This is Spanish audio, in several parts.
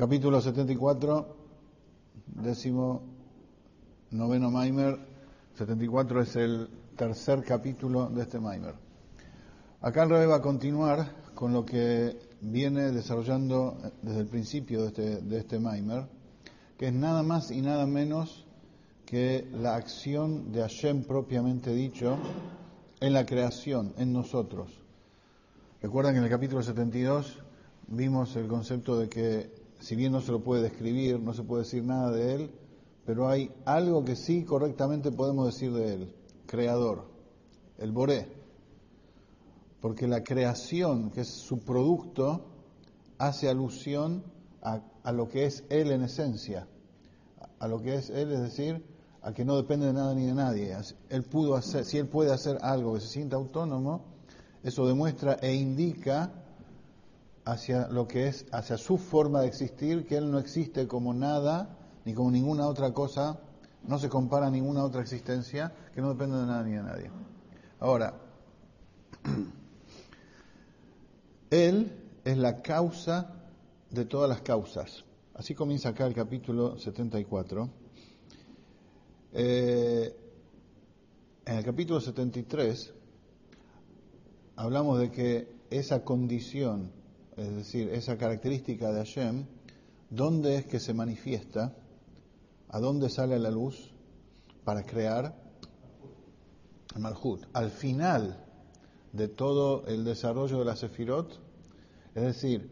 Capítulo 74, décimo noveno Maimer. 74 es el tercer capítulo de este Maimer. Acá el rey va a continuar con lo que viene desarrollando desde el principio de este, de este Maimer, que es nada más y nada menos que la acción de Hashem propiamente dicho en la creación, en nosotros. Recuerdan que en el capítulo 72 vimos el concepto de que si bien no se lo puede describir, no se puede decir nada de él, pero hay algo que sí correctamente podemos decir de él, creador, el Boré. Porque la creación, que es su producto, hace alusión a, a lo que es él en esencia, a lo que es él, es decir, a que no depende de nada ni de nadie. Él pudo hacer, si él puede hacer algo que se sienta autónomo, eso demuestra e indica hacia lo que es, hacia su forma de existir, que él no existe como nada ni como ninguna otra cosa, no se compara a ninguna otra existencia que no depende de nada ni de nadie. Ahora, él es la causa de todas las causas. Así comienza acá el capítulo 74. Eh, en el capítulo 73 hablamos de que esa condición, es decir, esa característica de Hashem, ¿dónde es que se manifiesta? ¿A dónde sale la luz para crear el Malhut? Al final de todo el desarrollo de la Sefirot, es decir,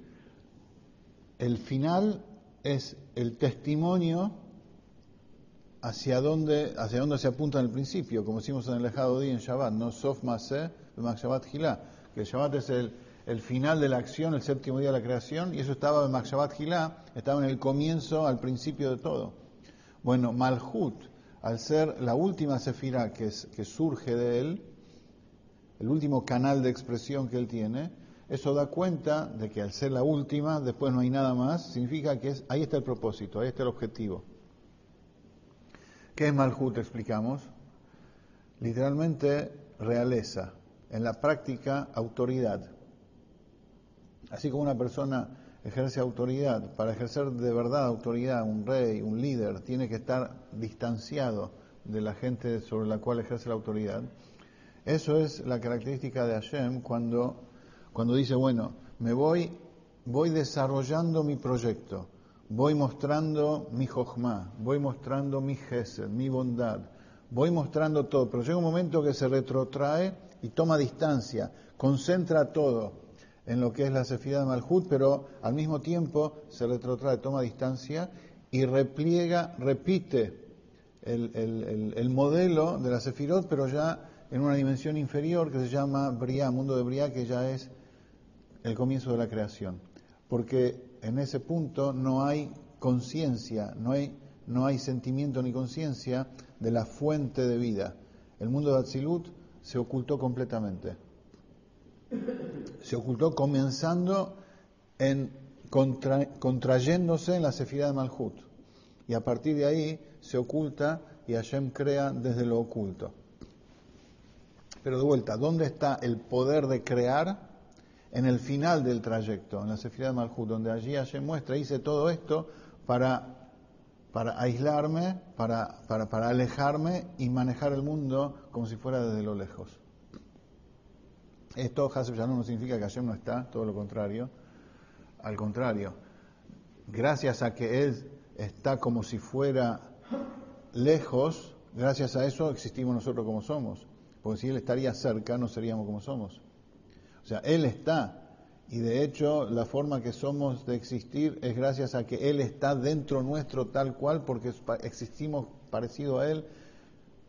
el final es el testimonio hacia dónde, hacia dónde se apunta en el principio, como decimos en el dejado día en Shabbat, no Sof Maseh, Shabbat Gilá, que el Shabbat es el, el, final de la acción, el séptimo día de la creación, y eso estaba en Shabbat Gilá, estaba en el comienzo, al principio de todo. Bueno, Malhut, al ser la última sefirá que, es, que surge de él, el último canal de expresión que él tiene, eso da cuenta de que al ser la última, después no hay nada más, significa que es, ahí está el propósito, ahí está el objetivo. ¿Qué es Malhut? Explicamos. Literalmente realeza, en la práctica autoridad. Así como una persona ejerce autoridad, para ejercer de verdad autoridad, un rey, un líder, tiene que estar distanciado de la gente sobre la cual ejerce la autoridad. Eso es la característica de Hashem cuando, cuando dice, bueno, me voy, voy desarrollando mi proyecto voy mostrando mi jochma, voy mostrando mi gesed, mi bondad, voy mostrando todo, pero llega un momento que se retrotrae y toma distancia, concentra todo en lo que es la sefidad de Malhut, pero al mismo tiempo se retrotrae, toma distancia y repliega, repite el, modelo de la sefirot, pero ya en una dimensión inferior que se llama Briá, mundo de Briá, que ya es el comienzo de la creación. Porque en ese punto no hay conciencia, no hay, no hay sentimiento ni conciencia de la fuente de vida. El mundo de Atzilut se ocultó completamente. Se ocultó comenzando en contrayéndose en la sefirá de Malhut. Y a partir de ahí se oculta y Hashem crea desde lo oculto. Pero de vuelta, ¿dónde está el poder de crear? en el final del trayecto, en la Sefirah de Malhut, donde allí Hashem muestra, hice todo esto para, aislarme, para alejarme y manejar el mundo como si fuera desde lo lejos. Esto, Hashem no significa que Hashem no está, todo lo contrario. Al contrario, gracias a que Él está como si fuera lejos, gracias a eso existimos nosotros como somos. Porque si Él estaría cerca, no seríamos como somos. O sea, Él está. Y de hecho, la forma que somos de existir es gracias a que Él está dentro nuestro tal cual, porque existimos parecido a Él,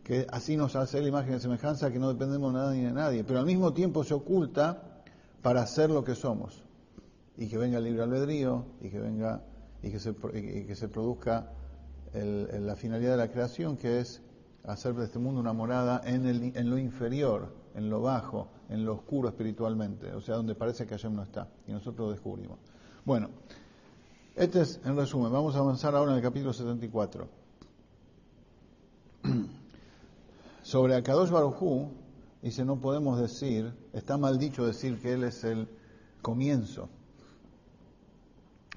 que así nos hace la imagen de semejanza, que no dependemos de nada ni de nadie. Pero al mismo tiempo se oculta para ser lo que somos. Y que venga el libre albedrío, y que venga, y que se, produzca la finalidad de la creación, que es hacer de este mundo una morada en lo inferior, en lo bajo, en lo oscuro espiritualmente, o sea, donde parece que Hashem no está, y nosotros lo descubrimos. Bueno, este es en resumen, vamos a avanzar ahora en el capítulo 74. Sobre Akadosh Barujú, dice, no podemos decir, está mal dicho decir que Él es el comienzo.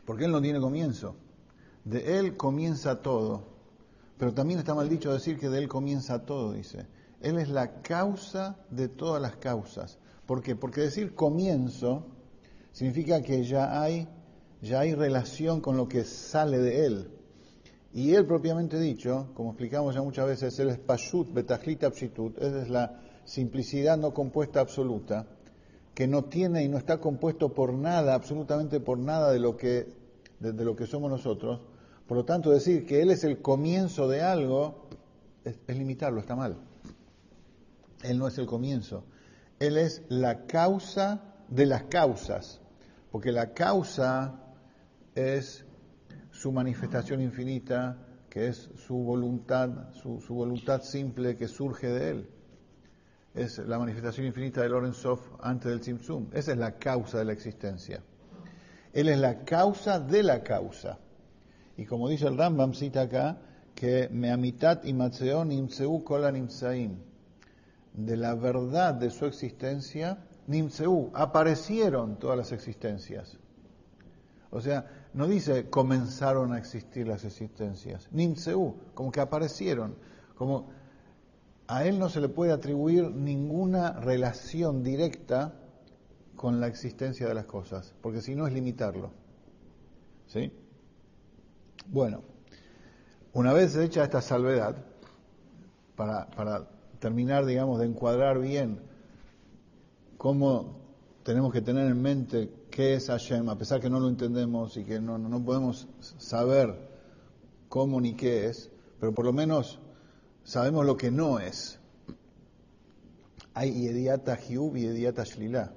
Porque Él no tiene comienzo. De Él comienza todo. Pero también está mal dicho decir que de Él comienza todo, dice. Él es la causa de todas las causas. ¿Por qué? Porque decir comienzo significa que ya hay, ya hay relación con lo que sale de Él. Y Él propiamente dicho, como explicamos ya muchas veces, Él es Pashut Betachlit Apshitut, es la simplicidad no compuesta absoluta, que no tiene y no está compuesto por nada, absolutamente por nada de lo que, de, lo que somos nosotros. Por lo tanto, decir que Él es el comienzo de algo es, limitarlo, está mal. Él no es el comienzo. Él es la causa de las causas, porque la causa es su manifestación infinita, que es su voluntad, su, voluntad simple que surge de Él es la manifestación infinita de Lorenzov antes del Tzimtzum. Esa es la causa de la existencia. Él es la causa de la causa. Y como dice el Rambam, cita acá, que Meamitat y Nimseu Kola Nimsaim. De la verdad de su existencia, Nimseu, aparecieron todas las existencias. O sea, no dice comenzaron a existir las existencias. Nimseu, como que aparecieron. Como a él no se le puede atribuir ninguna relación directa con la existencia de las cosas, porque si no es limitarlo. ¿Sí? Bueno, una vez hecha esta salvedad, para terminar, digamos, de encuadrar bien cómo tenemos que tener en mente qué es Hashem, a pesar que no lo entendemos y que no, no podemos saber cómo ni qué es, pero por lo menos sabemos lo que no es. Hay Yediata Hiub y Yediata Shlila.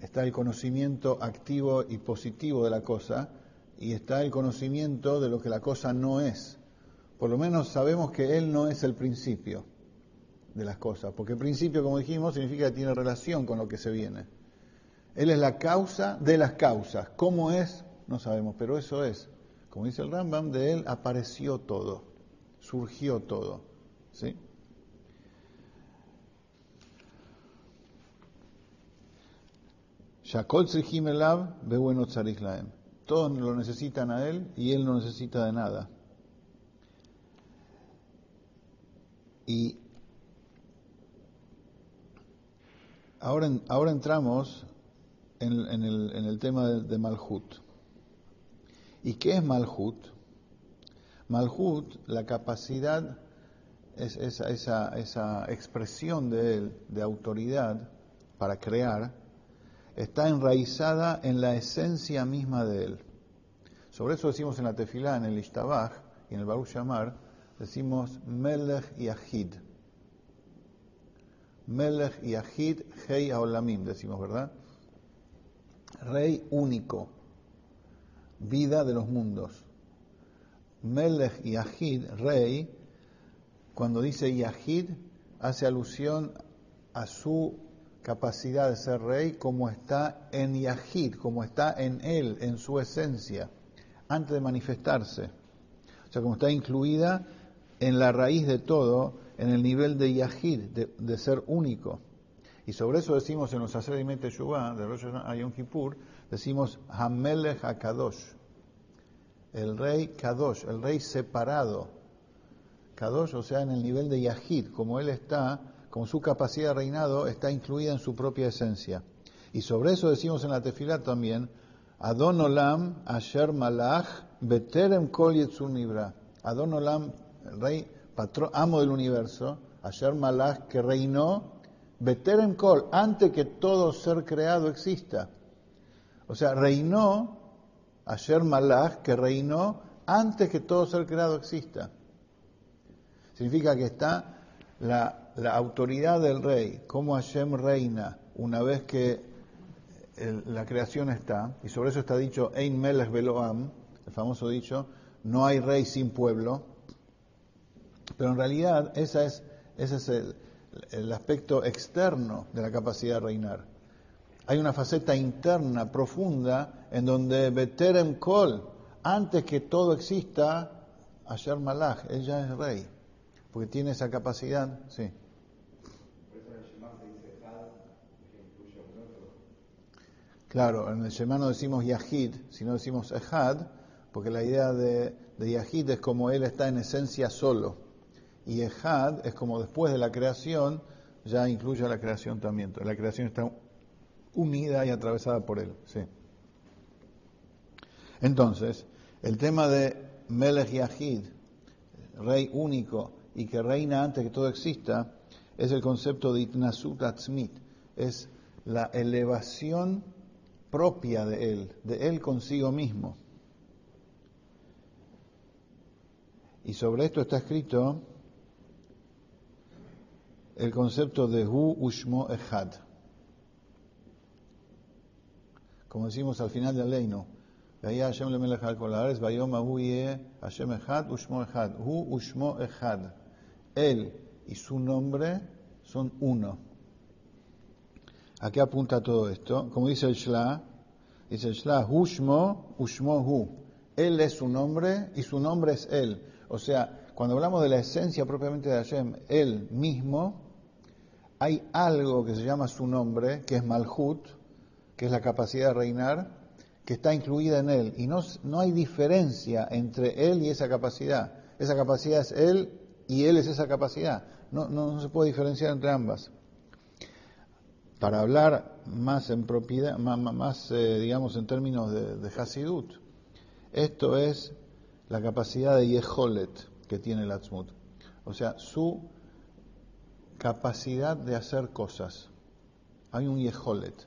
Está el conocimiento activo y positivo de la cosa y está el conocimiento de lo que la cosa no es. Por lo menos sabemos que Él no es el principio de las cosas, porque el principio, como dijimos, significa que tiene relación con lo que se viene. Él es la causa de las causas. ¿Cómo es? No sabemos, pero eso es. Como dice el Rambam, de Él apareció todo, surgió todo. ¿Sí? Todos lo necesitan a él y él no necesita de nada. Y ahora, ahora entramos en, el, tema de, de Malhut. ¿Y qué es Malhut? Malhut, la capacidad es esa, esa, expresión de él, de autoridad para crear, está enraizada en la esencia misma de él. Sobre eso decimos en la tefilá, en el Ishtabach y en el Baruch Shamar, decimos Melech y Ahid. Melech y Ahid, Hei Aolamim, decimos, ¿verdad? Rey único, vida de los mundos. Melech y Ahid, rey, cuando dice Yahid, hace alusión a su capacidad de ser rey como está en Yahid, como está en él, en su esencia, antes de manifestarse. O sea, como está incluida en la raíz de todo, en el nivel de Yahid, de, ser único. Y sobre eso decimos en los Aserimet Shuvah, de Rosh Yom Kippur, decimos Hamelech HaKadosh, el rey Kadosh, el rey separado, Kadosh, o sea, en el nivel de Yahid, como él está, como su capacidad de reinado está incluida en su propia esencia. Y sobre eso decimos en la tefilá también, Adon Olam Asher Malach Beterem Kol Yetzur Nibra. Adon Olam, el rey, patrón, amo del universo, Asher Malach, que reinó, Beterem Kol, antes que todo ser creado exista. O sea, reinó, Asher Malach, que reinó antes que todo ser creado exista. Significa que está la, autoridad del rey, como Hashem reina una vez que la creación está, y sobre eso está dicho Ein Melech Beloam, el famoso dicho, no hay rey sin pueblo, pero en realidad esa es, ese es el, el aspecto externo de la capacidad de reinar. Hay una faceta interna, profunda, en donde Beterem Kol, antes que todo exista, Asher Malach, ella es rey porque tiene esa capacidad, sí. Claro, en el Shema no decimos Yahid, sino decimos Ehad, porque la idea de, de Yahid es como él está en esencia solo. Y Ehad es como después de la creación, ya incluye a la creación también. La creación está unida y atravesada por él. Sí. Entonces, el tema de Melech Yahid, rey único y que reina antes que todo exista, es el concepto de Itnasut Atzmit, es la elevación propia de él, de él consigo mismo. Y sobre esto está escrito el concepto de Hu Ushmo Echad. Como decimos al final del Leino, Hashem le melech al kolares, vayom ahu Hashem Echad Ushmo Echad. Hu Ushmo Echad. Él y su nombre son uno. ¿A qué apunta todo esto? Como dice el Shla, dice el Shla, Hushmo, Ushmo Hu. Él es su nombre y su nombre es Él. O sea, cuando hablamos de la esencia propiamente de Hashem, Él mismo, hay algo que se llama su nombre, que es Malhut, que es la capacidad de reinar, que está incluida en Él. Y no, no hay diferencia entre Él y esa capacidad. Esa capacidad es Él y Él es esa capacidad. No, no, se puede diferenciar entre ambas. Para hablar más en propiedad, más, eh, digamos en términos de, de Hasidut, esto es la capacidad de Yeholet que tiene el Atzmut. O sea, su capacidad de hacer cosas. Hay un Yeholet,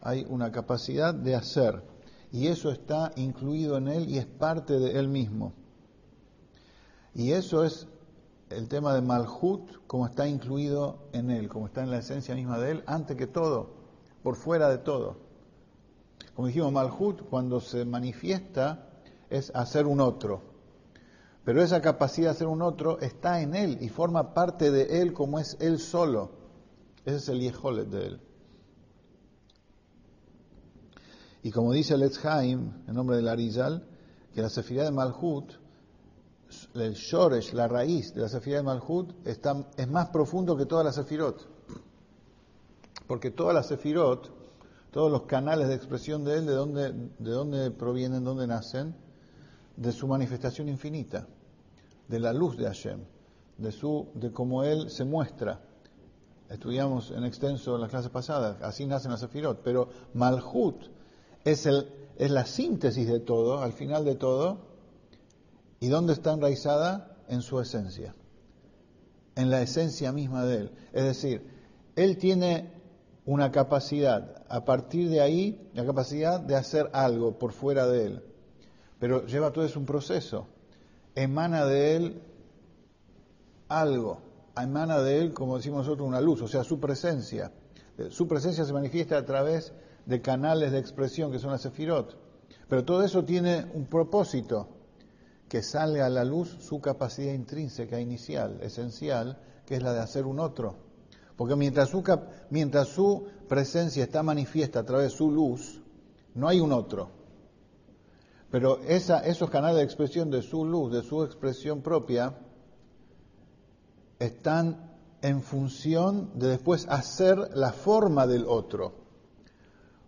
hay una capacidad de hacer. Y eso está incluido en él y es parte de él mismo. Y eso es el tema de Malhut como está incluido en él, como está en la esencia misma de él, antes que todo, por fuera de todo. Como dijimos, Malhut cuando se manifiesta es hacer un otro. Pero esa capacidad de hacer un otro está en él y forma parte de él como es él solo. Ese es el Yeholet de él. Y como dice el Etzheim, en nombre del Arizal, que la sefirá de Malhut el Shoresh, la raíz de la Sefirá de Malhut, está, es más profundo que toda la Sefirot. Porque toda la Sefirot, todos los canales de expresión de él, ¿de dónde, de dónde provienen, de dónde nacen? De su manifestación infinita, de la luz de Hashem, de, su, de cómo él se muestra. Estudiamos en extenso en las clases pasadas, así nacen las Sefirot. Pero Malhut es, el, es la síntesis de todo, al final de todo, ¿Y dónde está enraizada? En su esencia, en la esencia misma de Él. Es decir, Él tiene una capacidad, a partir de ahí, la capacidad de hacer algo por fuera de Él. Pero lleva todo eso un proceso. Emana de Él algo, emana de Él, como decimos nosotros, una luz, o sea, su presencia. Su presencia se manifiesta a través de canales de expresión que son las sefirot. Pero todo eso tiene un propósito que salga a la luz su capacidad intrínseca inicial, esencial, que es la de hacer un otro. Porque mientras su, mientras su presencia está manifiesta a través de su luz, no hay un otro. Pero esa, esos canales de expresión de su luz, de su expresión propia, están en función de después hacer la forma del otro.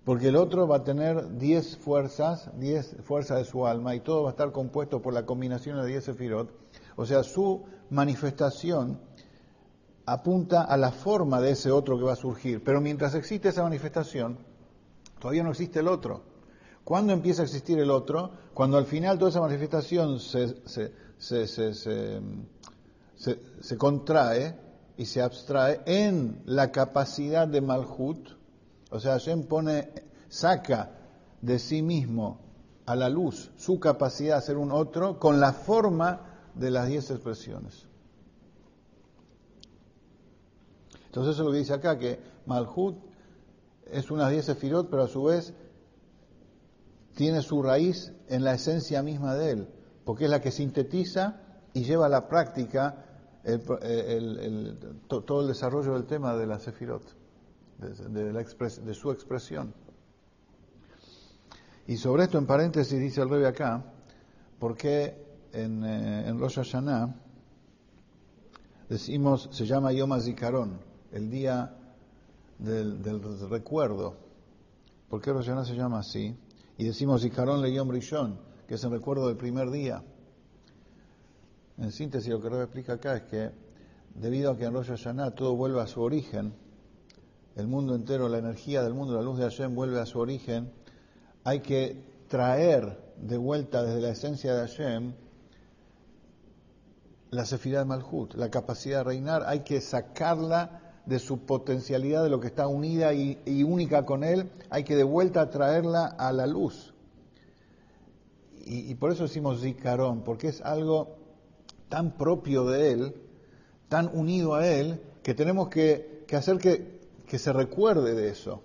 Porque el otro va a tener 10 fuerzas, 10 fuerzas de su alma, y todo va a estar compuesto por la combinación de 10 sefirot. O sea, su manifestación apunta a la forma de ese otro que va a surgir. Pero mientras existe esa manifestación, todavía no existe el otro. ¿Cuándo empieza a existir el otro? Cuando al final toda esa manifestación se, se, se, se contrae y se abstrae en la capacidad de Malhut, o sea, Hashem pone, saca de sí mismo a la luz su capacidad de ser un otro con la forma de las diez expresiones. Entonces eso es lo que dice acá, que Malhut es unas diez sefirot, pero a su vez tiene su raíz en la esencia misma de él, porque es la que sintetiza y lleva a la práctica todo el desarrollo del tema de la sefirot de, su expresión. Y sobre esto, en paréntesis, dice el rey acá, porque en, eh, en Rosh Hashanah decimos, se llama Yom HaZikaron, el día del, recuerdo. ¿Por qué Rosh Hashanah se llama así? Y decimos Zikaron Leyom Rishon, que es el recuerdo del primer día. En síntesis, lo que Rob explica acá es que debido a que en Rosh Hashanah todo vuelve a su origen, el mundo entero, la energía del mundo, la luz de Hashem vuelve a su origen, hay que traer de vuelta desde la esencia de Hashem la Sefirah Malhut, la capacidad de reinar, hay que sacarla de su potencialidad, de lo que está unida y, única con él, hay que de vuelta traerla a la luz. Y, por eso decimos Zikaron, porque es algo tan propio de él, tan unido a él, que tenemos que, hacer que, que se recuerde de eso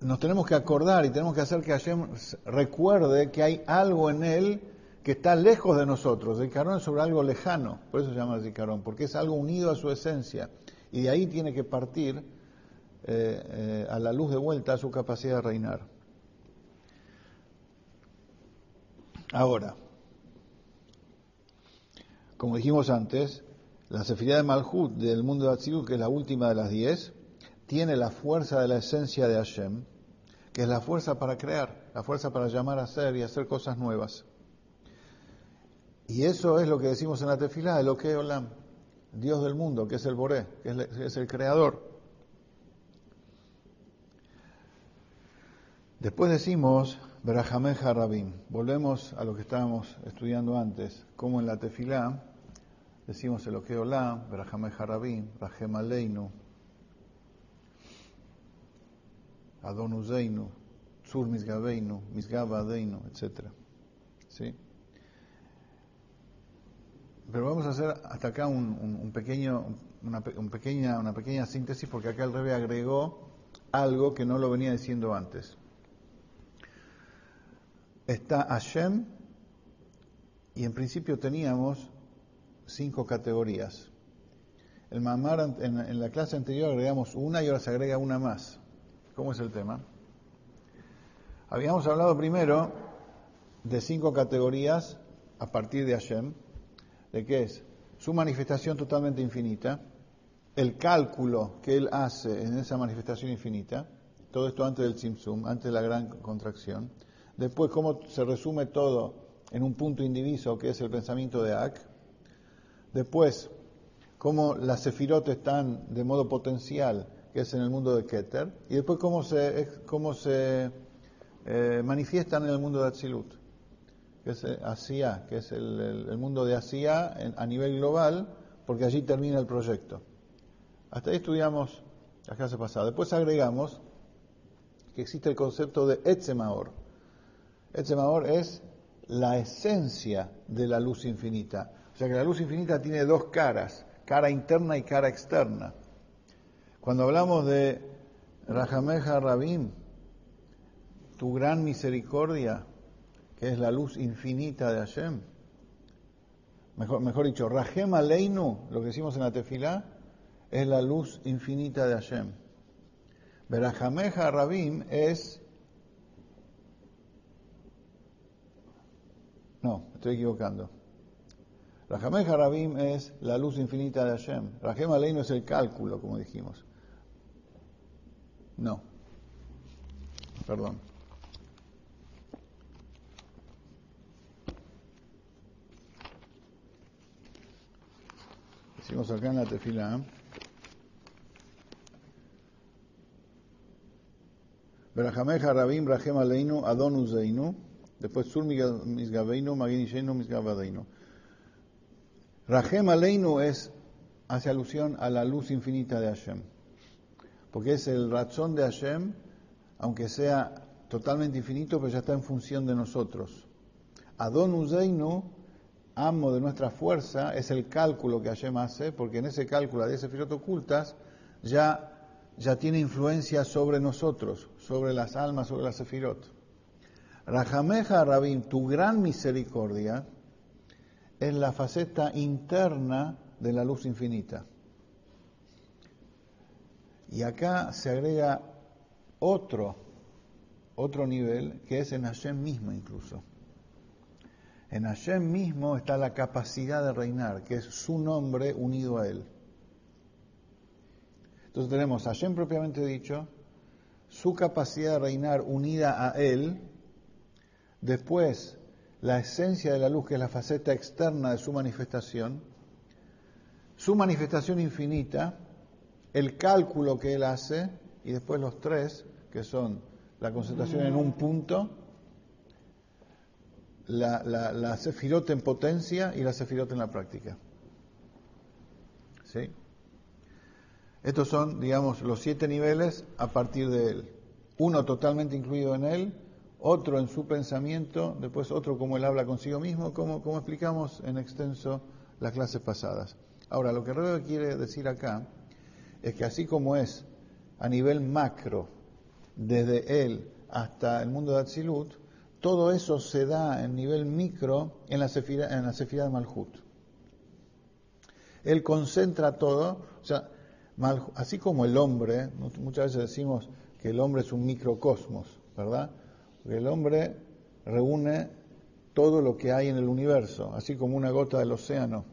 nos tenemos que acordar y tenemos que hacer que Hashem recuerde que hay algo en él que está lejos de nosotros. Es sobre algo lejano, por eso se llama Zikaron, porque es algo unido a su esencia. Y de ahí tiene que partir eh, eh, a la luz de vuelta a su capacidad de reinar. Ahora, como dijimos antes, la Sefirá de Malhut del mundo de Atzilut, que es la última de las diez, tiene la fuerza de la esencia de Hashem, que es la fuerza para crear, la fuerza para llamar a ser y hacer cosas nuevas. Y eso es lo que decimos en la tefilá, el que Olam, Dios del mundo, que es el Boré, que es el creador. Después decimos Berajameja Rabim. Volvemos a lo que estábamos estudiando antes, como en la tefilá decimos el que Olam, Berajameja Rabim, Rahem Aleinu, Adonu Zeinu, Tzur Misgabeinu, Misgaba Adeinu, etc. ¿Sí? Pero vamos a hacer hasta acá un, pequeño, una, pequeña, una pequeña síntesis porque acá el Rebe agregó algo que no lo venía diciendo antes. Está Hashem y en principio teníamos cinco categorías. El Mamar en, en la clase anterior agregamos una y ahora se agrega una más. ¿Cómo es el tema? Habíamos hablado primero de cinco categorías a partir de Hashem de qué es su manifestación totalmente infinita, el cálculo que él hace en esa manifestación infinita, todo esto antes del Tzimtzum, antes de la gran contracción, después cómo se resume todo en un punto indiviso que es el pensamiento de Ak, después cómo las sefirot están de modo potencial, que es en el mundo de Keter, y después cómo se, cómo se eh, manifiestan en el mundo de Atzilut que es eh, Asia, que es el, mundo de Asia a nivel global, porque allí termina el proyecto. Hasta ahí estudiamos la clase pasada. Después agregamos que existe el concepto de Etzemaor. Etzemaor es la esencia de la luz infinita. O sea que la luz infinita tiene dos caras, cara interna y cara externa. Cuando hablamos de Rajameja Rabim, tu gran misericordia, que es la luz infinita de Hashem. Mejor, dicho, Rahem Aleinu, lo que decimos en la tefilá, es la luz infinita de Hashem. Berajameja Rabim es... No, estoy equivocando. Rajameja Rabim es la luz infinita de Hashem. Rahem Aleinu es el cálculo, como dijimos. No. Perdón. Decimos acá en la tefila. Berajameja Rabim Rahem Aleinu Adonu Zeinu. Después Sur Misgabeinu Magin Ishenu Misgabadeinu. Rahem Aleinu es, hace alusión a la luz infinita de Hashem. Porque es el razón de Hashem, aunque sea totalmente infinito, pero ya está en función de nosotros. Adonu Zeinu amo de nuestra fuerza es el cálculo que Hashem hace, porque en ese cálculo de sefirot ocultas ya, ya tiene influencia sobre nosotros, sobre las almas, sobre las sefirot. Rajameja Rabin, tu gran misericordia, es la faceta interna de la luz infinita. Y acá se agrega otro, otro nivel, que es en Hashem mismo incluso. En Hashem mismo está la capacidad de reinar, que es su nombre unido a él. Entonces tenemos Hashem propiamente dicho, su capacidad de reinar unida a Él, después la esencia de la luz, que es la faceta externa de su manifestación, su manifestación infinita, el cálculo que Él hace, y después los tres, que son la concentración en un punto, la, la, la sefirot en potencia y la sefirot en la práctica. ¿Sí? Estos son, digamos, los siete niveles a partir de él. Uno totalmente incluido en él, otro en su pensamiento, después otro como él habla consigo mismo, como, como explicamos en extenso las clases pasadas. Ahora, lo que Rebbe quiere decir acá es que así como es a nivel macro, desde él hasta el mundo de Atzilut, todo eso se da en nivel micro en la sefira, en la de Malhut. Él concentra todo, o sea, así como el hombre, muchas veces decimos que el hombre es un microcosmos, ¿verdad? El hombre reúne todo lo que hay en el universo, así como una gota del océano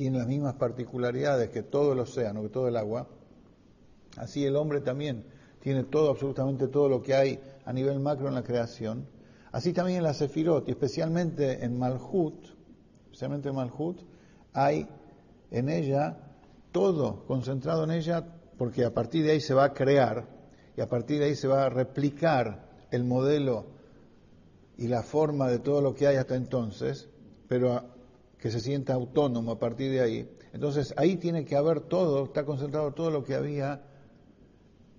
tiene las mismas particularidades que todo el océano, que todo el agua, así el hombre también tiene todo, absolutamente todo lo que hay a nivel macro en la creación. Así también en la Sefirot, y especialmente en Malhut, especialmente en Malhut, hay en ella todo concentrado en ella, porque a partir de ahí se va a crear y a partir de ahí se va a replicar el modelo y la forma de todo lo que hay hasta entonces, pero que se sienta autónomo a partir de ahí. Entonces ahí tiene que haber todo, está concentrado todo lo que había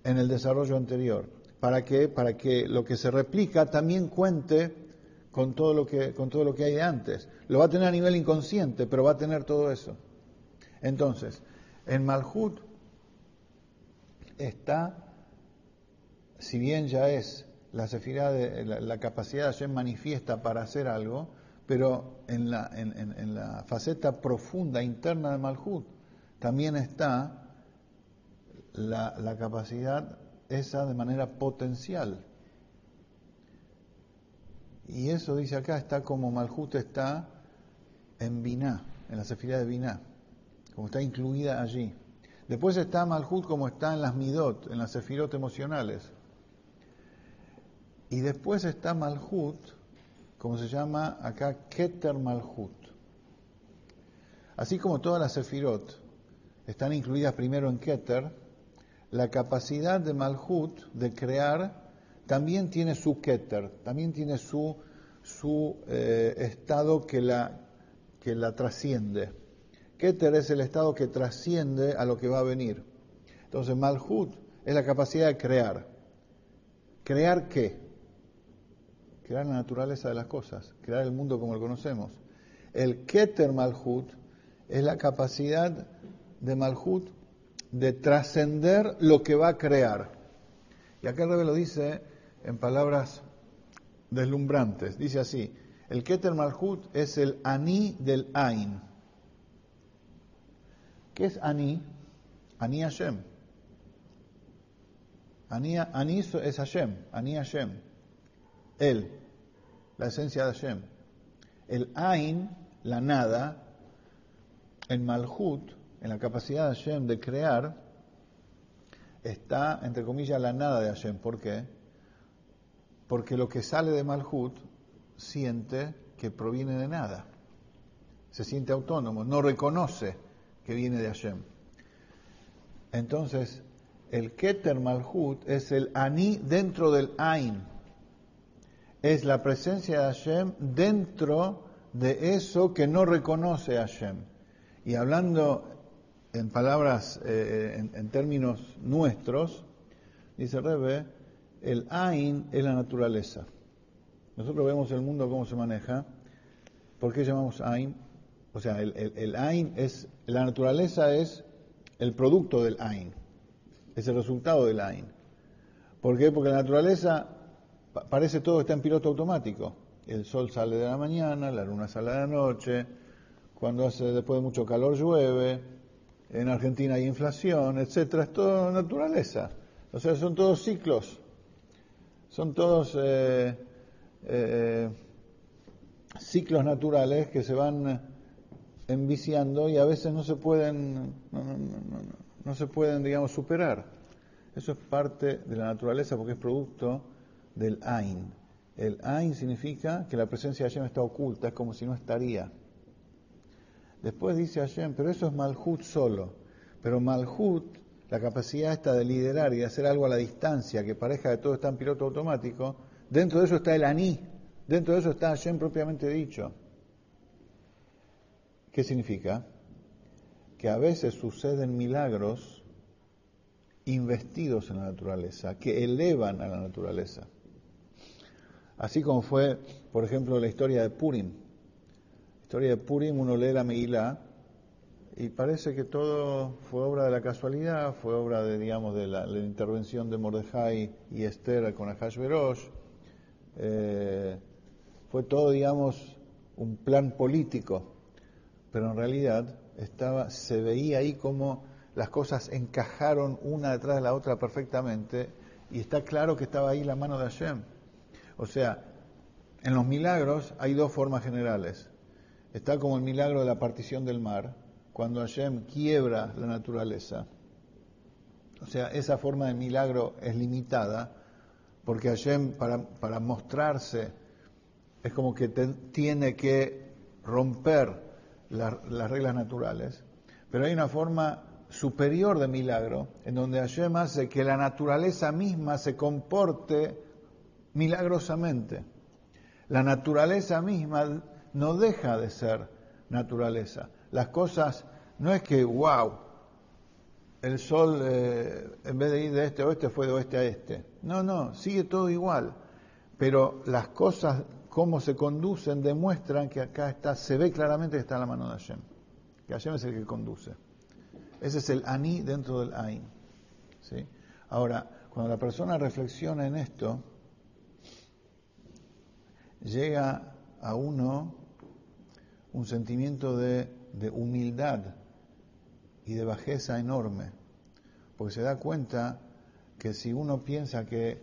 en el desarrollo anterior. ¿Para que Para que lo que se replica también cuente con todo lo que, con todo lo que hay de antes. Lo va a tener a nivel inconsciente, pero va a tener todo eso. Entonces, en Malhut está, si bien ya es la, de, la, capacidad de Hashem manifiesta para hacer algo, pero en la, en, la faceta profunda interna de Malhut también está la, la, capacidad esa de manera potencial. Y eso dice acá, está como Malhut está en Binah, en la sefirá de Binah como está incluida allí. Después está Malhut como está en las Midot, en las sefirot emocionales. Y después está Malhut, como se llama acá, Keter Malhut. Así como todas las sefirot están incluidas primero en Keter, la capacidad de Malhut de crear también tiene su Keter, también tiene su, su eh, estado que la, que la trasciende. Keter es el estado que trasciende a lo que va a venir. Entonces, Malhut es la capacidad de crear. ¿Crear qué? Crear la naturaleza de las cosas, crear el mundo como lo conocemos. El Keter Malhut es la capacidad de Malhut de trascender lo que va a crear. Y acá el rebe lo dice en palabras deslumbrantes. Dice así, el Keter Malhut es el Ani del Ain. ¿Qué es Ani? Ani Hashem. Ani, Ani es Hashem, Ani Hashem. Él, la esencia de Hashem. El Ain, la nada, en Malhut, en la capacidad de Hashem de crear, está, entre comillas, la nada de Hashem. ¿Por qué? Porque lo que sale de Malhut siente que proviene de nada. Se siente autónomo, no reconoce que viene de Hashem. Entonces, el Keter Malhut es el Ani dentro del Ain. Es la presencia de Hashem dentro de eso que no reconoce Hashem. Y hablando en palabras, eh, en, en, términos nuestros, dice Rebe, el Ain es la naturaleza. Nosotros vemos el mundo cómo se maneja. ¿Por qué llamamos Ain? O sea, el, el, Ain es, la naturaleza es el producto del Ain, es el resultado del Ain. ¿Por qué? Porque la naturaleza parece todo está en piloto automático. El sol sale de la mañana, la luna sale de la noche, cuando hace después de mucho calor llueve, en Argentina hay inflación, etcétera, es todo naturaleza. O sea, son todos ciclos, son todos eh, eh, ciclos naturales que se van enviciando y a veces no se pueden, no, se pueden, digamos, superar. Eso es parte de la naturaleza porque es producto del Ain. El Ain significa que la presencia de Hashem está oculta, es como si no estaría. Después dice Hashem, pero eso es Malhut solo. Pero Malhut, la capacidad esta de liderar y de hacer algo a la distancia, que parezca que todo está en piloto automático, dentro de eso está el Aní, dentro de eso está Hashem propiamente dicho. ¿Qué significa? Que a veces suceden milagros investidos en la naturaleza, que elevan a la naturaleza. Así como fue, por ejemplo, la historia de Purim. Historia de Purim, uno lee la Megilá y parece que todo fue obra de la casualidad, fue obra de, digamos, de la, intervención de Mordejai y Esther con Ahashverosh. Eh, fue todo, digamos, un plan político, pero en realidad estaba, se veía ahí como las cosas encajaron una detrás de la otra perfectamente y está claro que estaba ahí la mano de Hashem. O sea, en los milagros hay dos formas generales. Está como el milagro de la partición del mar, cuando Hashem quiebra la naturaleza. O sea, esa forma de milagro es limitada, porque Hashem para, para mostrarse es como que tiene que romper las reglas naturales. Pero hay una forma superior de milagro, en donde Hashem hace que la naturaleza misma se comporte milagrosamente. La naturaleza misma no deja de ser naturaleza. Las cosas no es que, wow, el sol eh, en vez de ir de este a oeste fue de oeste a este. No, no, sigue todo igual. Pero las cosas, cómo se conducen, demuestran que acá está, se ve claramente que está la mano de Hashem. Que Hashem es el que conduce. Ese es el ani dentro del ain. ¿sí? Ahora, cuando la persona reflexiona en esto, llega a uno un sentimiento de, humildad y de bajeza enorme, porque se da cuenta que si uno piensa que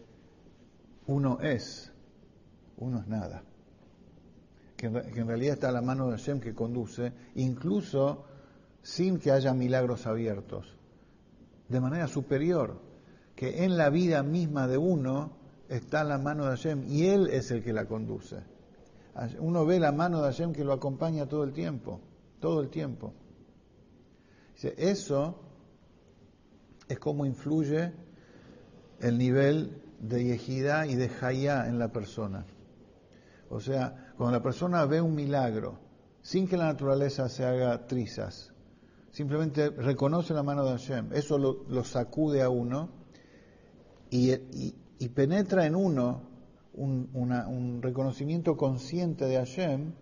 uno es, uno es nada, que en, realidad está la mano de Hashem que conduce, incluso sin que haya milagros abiertos, de manera superior, que en la vida misma de uno está la mano de Hashem y Él es el que la conduce. Uno ve la mano de Hashem que lo acompaña todo el tiempo, todo el tiempo. Eso es como influye el nivel de yejidá y de hayá en la persona. O sea, cuando la persona ve un milagro, sin que la naturaleza se haga trizas, simplemente reconoce la mano de Hashem, eso lo, sacude a uno y penetra en uno un, reconocimiento consciente de Hashem,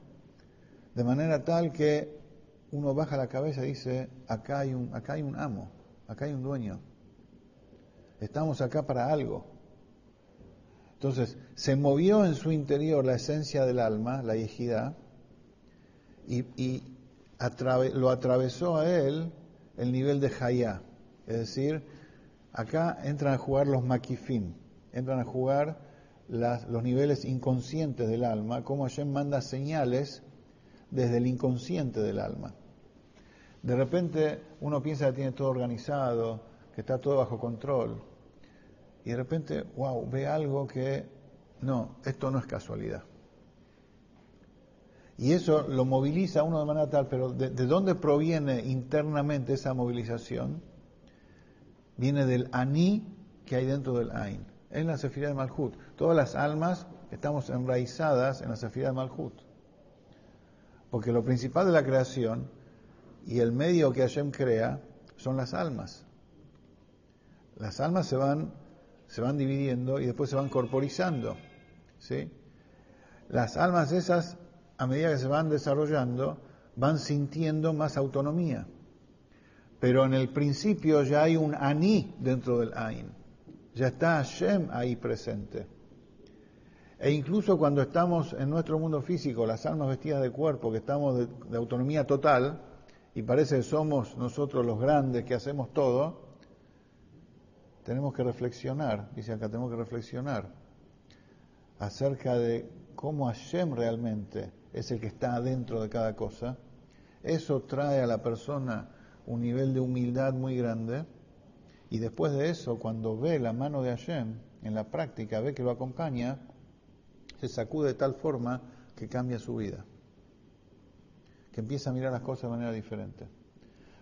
de manera tal que uno baja la cabeza y dice, acá hay un, acá hay un amo, acá hay un dueño, estamos acá para algo. Entonces, se movió en su interior la esencia del alma, la yejidad, y, y lo atravesó a él el nivel de Hayá. Es decir, acá entran a jugar los maquifim, entran a jugar los niveles inconscientes del alma, cómo Hashem manda señales desde el inconsciente del alma. De repente uno piensa que tiene todo organizado, que está todo bajo control, y de repente, wow, ve algo que, no, esto no es casualidad. Y eso lo moviliza uno de manera tal, pero ¿de, de dónde proviene internamente esa movilización? Viene del aní que hay dentro del ain en la Sefirah de Malhut. Todas las almas estamos enraizadas en la Sefirah de Malhut. Porque lo principal de la creación y el medio que Hashem crea son las almas. Las almas se van, se van dividiendo y después se van corporizando. ¿sí? Las almas esas, a medida que se van desarrollando, van sintiendo más autonomía. Pero en el principio ya hay un aní dentro del Ain. Ya está Hashem ahí presente. E incluso cuando estamos en nuestro mundo físico, las almas vestidas de cuerpo, que estamos de, autonomía total, y parece que somos nosotros los grandes que hacemos todo, tenemos que reflexionar, dice acá, tenemos que reflexionar acerca de cómo Hashem realmente es el que está adentro de cada cosa. Eso trae a la persona un nivel de humildad muy grande Y después de eso, cuando ve la mano de Hashem en la práctica, ve que lo acompaña, se sacude de tal forma que cambia su vida, que empieza a mirar las cosas de manera diferente.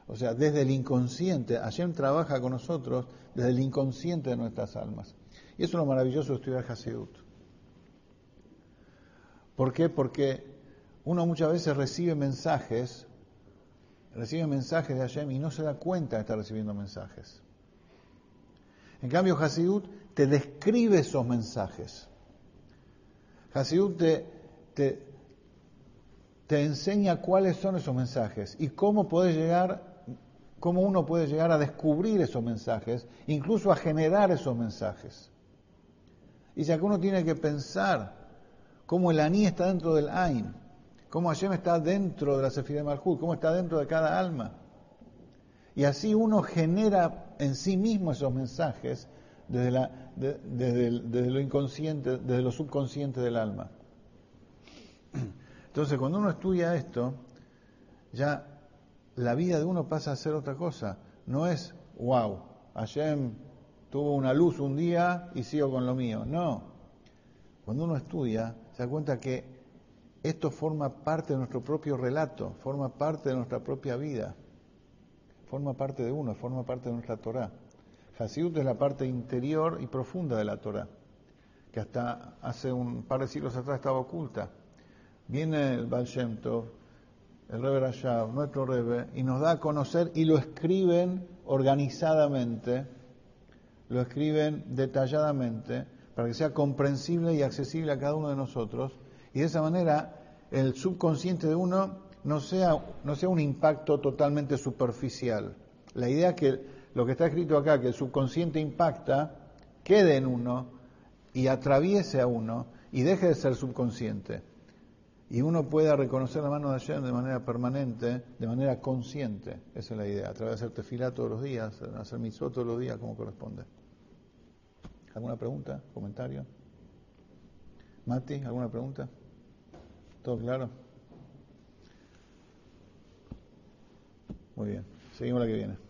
O sea, desde el inconsciente, Hashem trabaja con nosotros desde el inconsciente de nuestras almas. Y eso es lo maravilloso de estudiar Hasidut. ¿Por qué? Porque uno muchas veces recibe mensajes, recibe mensajes de Hashem y no se da cuenta de estar recibiendo mensajes. En cambio, Hasidut te describe esos mensajes. Hasidut te, te, enseña cuáles son esos mensajes y cómo puedes llegar cómo uno puede llegar a descubrir esos mensajes, incluso a generar esos mensajes. Y ya que uno tiene que pensar cómo el aní está dentro del Ain, cómo Hashem está dentro de la Sefirah de Malhut, cómo está dentro de cada alma. Y así uno genera en sí mismo esos mensajes desde, la, desde, lo inconsciente, desde lo subconsciente del alma. Entonces, cuando uno estudia esto, ya la vida de uno pasa a ser otra cosa. No es, wow, Hashem tuvo una luz un día y sigo con lo mío. No. Cuando uno estudia, se da cuenta que esto forma parte de nuestro propio relato, forma parte de nuestra propia vida, forma parte de uno, forma parte de nuestra Torah. Hasidut es la parte interior y profunda de la Torah, que hasta hace un par de siglos atrás estaba oculta. Viene el Baal Shem el Rebe Rashab, nuestro Rebe, y nos da a conocer y lo escriben organizadamente, lo escriben detalladamente, para que sea comprensible y accesible a cada uno de nosotros, y de esa manera el subconsciente de uno no sea, no sea un impacto totalmente superficial. La idea es que lo que está escrito acá, que el subconsciente impacta, quede en uno y atraviese a uno y deje de ser subconsciente y uno pueda reconocer la mano de Hashem de manera permanente, de manera consciente. Esa es la idea, a través de hacer tefilá todos los días, hacer mitzvot todos los días como corresponde. ¿Alguna pregunta? ¿Comentario? Mati, ¿alguna pregunta? ¿Todo claro? Muy bien, seguimos la que viene.